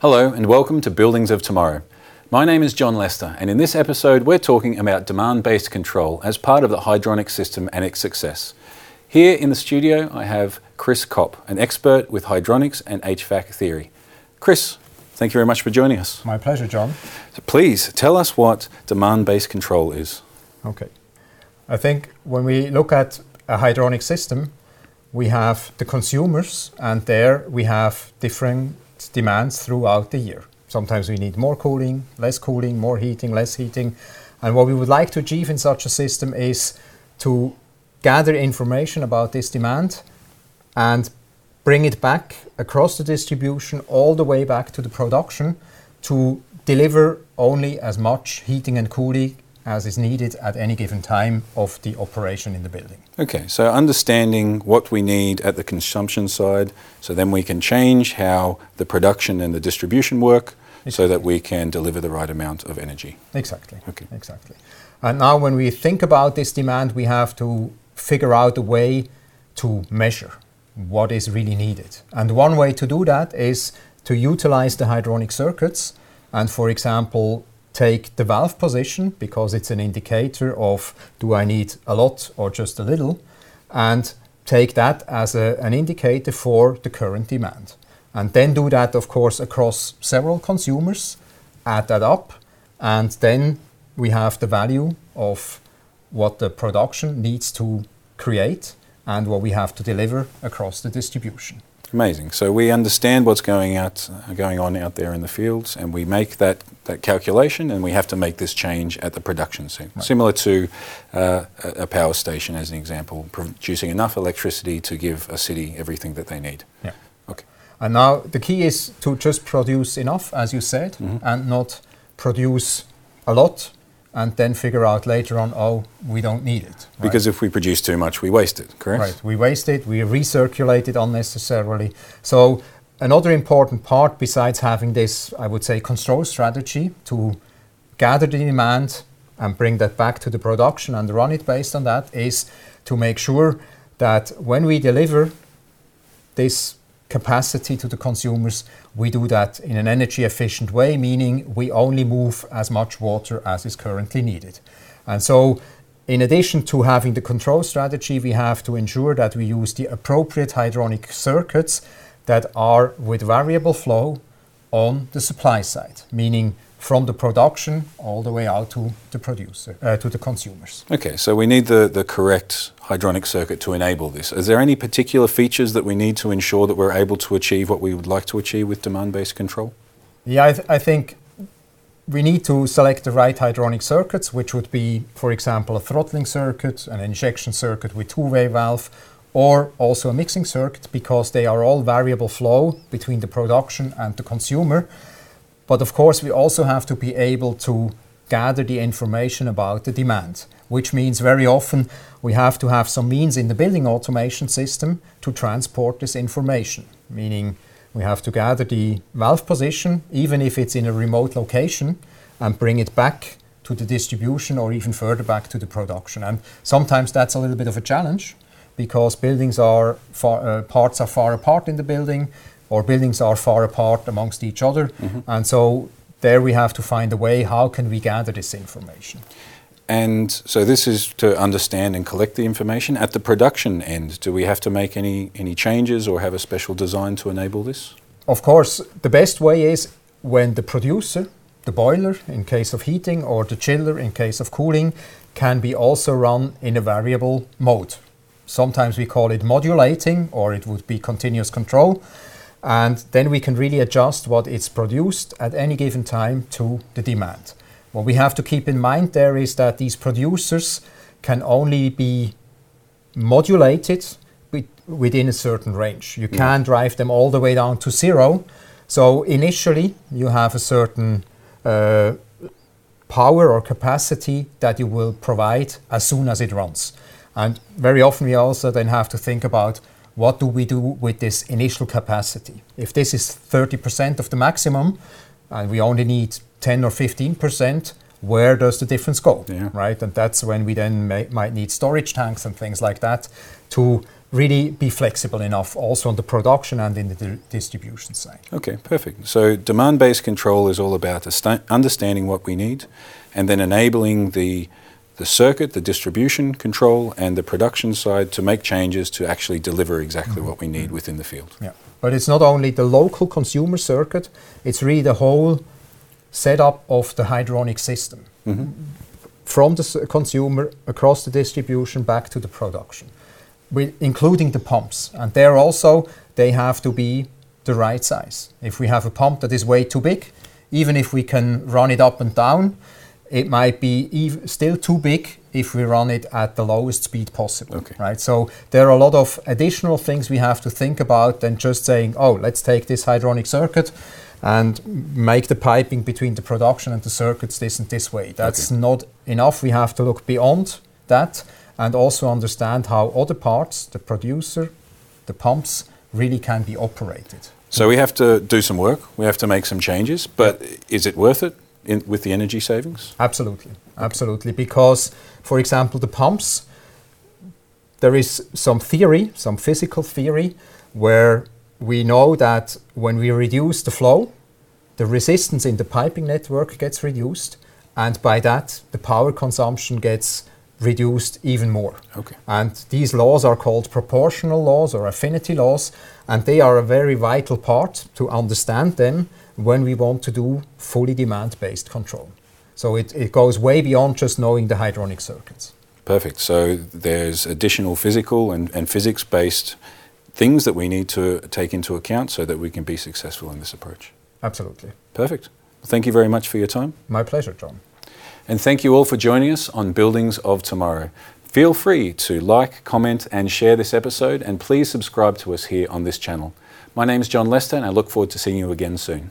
Hello, and welcome to Buildings of Tomorrow. My name is John Lester, and in this episode, we're talking about demand based control as part of the hydronic system and its success. Here in the studio, I have Chris Kopp, an expert with hydronics and HVAC theory. Chris, thank you very much for joining us. My pleasure, John. So please tell us what demand based control is. Okay. I think when we look at a hydronic system, we have the consumers, and there we have different demands throughout the year. Sometimes we need more cooling, less cooling, more heating, less heating. And what we would like to achieve in such a system is to gather information about this demand and bring it back across the distribution all the way back to the production to deliver only as much heating and cooling as is needed at any given time of the operation in the building. Okay, so understanding what we need at the consumption side, so then we can change how the production and the distribution work exactly. so that we can deliver the right amount of energy. Exactly. Okay. Exactly. And now when we think about this demand, we have to figure out a way to measure what is really needed. And one way to do that is to utilize the hydronic circuits and, for example, take the valve position because it's an indicator of do I need a lot or just a little, and take that as a, an indicator for the current demand. And then do that, of course, across several consumers, add that up, and then we have the value of what the production needs to create and what we have to deliver across the distribution. Amazing. So we understand what's going out, uh, going on out there in the fields, and we make that, that calculation, and we have to make this change at the production scene. Right. Similar to uh, a power station, as an example, producing enough electricity to give a city everything that they need. Yeah. Okay. And now the key is to just produce enough, as you said, mm-hmm. and not produce a lot and then figure out later on, oh, we don't need it. Right? Because if we produce too much, we waste it, correct? Right, we waste it, we recirculate it unnecessarily. So, another important part, besides having this, I would say, control strategy to gather the demand and bring that back to the production and run it based on that, is to make sure that when we deliver this capacity to the consumers, we do that in an energy efficient way, meaning we only move as much water as is currently needed. And so, in addition to having the control strategy, we have to ensure that we use the appropriate hydronic circuits that are with variable flow on the supply side, meaning from the production all the way out to the producer, uh, to the consumers. Okay, so we need the, the correct hydronic circuit to enable this. Is there any particular features that we need to ensure that we're able to achieve what we would like to achieve with demand-based control? Yeah, I, th- I think we need to select the right hydronic circuits, which would be, for example, a throttling circuit, an injection circuit with two-way valve, or also a mixing circuit, because they are all variable flow between the production and the consumer but of course, we also have to be able to gather the information about the demand, which means very often we have to have some means in the building automation system to transport this information, meaning we have to gather the valve position, even if it's in a remote location, and bring it back to the distribution or even further back to the production. And sometimes that's a little bit of a challenge because buildings are far, uh, parts are far apart in the building or buildings are far apart amongst each other. Mm-hmm. And so there we have to find a way how can we gather this information. And so this is to understand and collect the information. At the production end, do we have to make any, any changes or have a special design to enable this? Of course, the best way is when the producer, the boiler in case of heating or the chiller in case of cooling, can be also run in a variable mode. Sometimes we call it modulating or it would be continuous control and then we can really adjust what is produced at any given time to the demand. What we have to keep in mind there is that these producers can only be modulated within a certain range. You can't drive them all the way down to zero. So initially, you have a certain uh, power or capacity that you will provide as soon as it runs. And very often, we also then have to think about what do we do with this initial capacity? If this is 30% of the maximum and we only need 10 or 15%, where does the difference go, Yeah. right? And that's when we then may, might need storage tanks and things like that to really be flexible enough also on the production and in the di- distribution side. Okay, perfect. So demand based control is all about understanding what we need and then enabling the, the circuit, the distribution control, and the production side to make changes to actually deliver exactly what we mm-hmm. need mm-hmm. within the field. Yeah. But it's not only the local consumer circuit, it's really the whole setup of the hydronic system. Mm-hmm. From the consumer across the distribution back to the production, with, including the pumps. And there also, they have to be the right size. If we have a pump that is way too big, even if we can run it up and down, it might be ev- still too big if we run it at the lowest speed possible. Okay. Right. So there are a lot of additional things we have to think about than just saying, "Oh, let's take this hydronic circuit." And make the piping between the production and the circuits this and this way. That's Okay. not enough. We have to look beyond that and also understand how other parts, the producer, the pumps, really can be operated. So we have to do some work, we have to make some changes, but is it worth it in, with the energy savings? Absolutely, absolutely. Because, for example, the pumps, there is some theory, some physical theory, where we know that when we reduce the flow, the resistance in the piping network gets reduced, and by that, the power consumption gets reduced even more. Okay. And these laws are called proportional laws or affinity laws, and they are a very vital part to understand them when we want to do fully demand based control. So it, it goes way beyond just knowing the hydronic circuits. Perfect. So there's additional physical and, and physics based things that we need to take into account so that we can be successful in this approach. Absolutely. Perfect. Thank you very much for your time. My pleasure, John. And thank you all for joining us on Buildings of Tomorrow. Feel free to like, comment, and share this episode, and please subscribe to us here on this channel. My name is John Lester, and I look forward to seeing you again soon.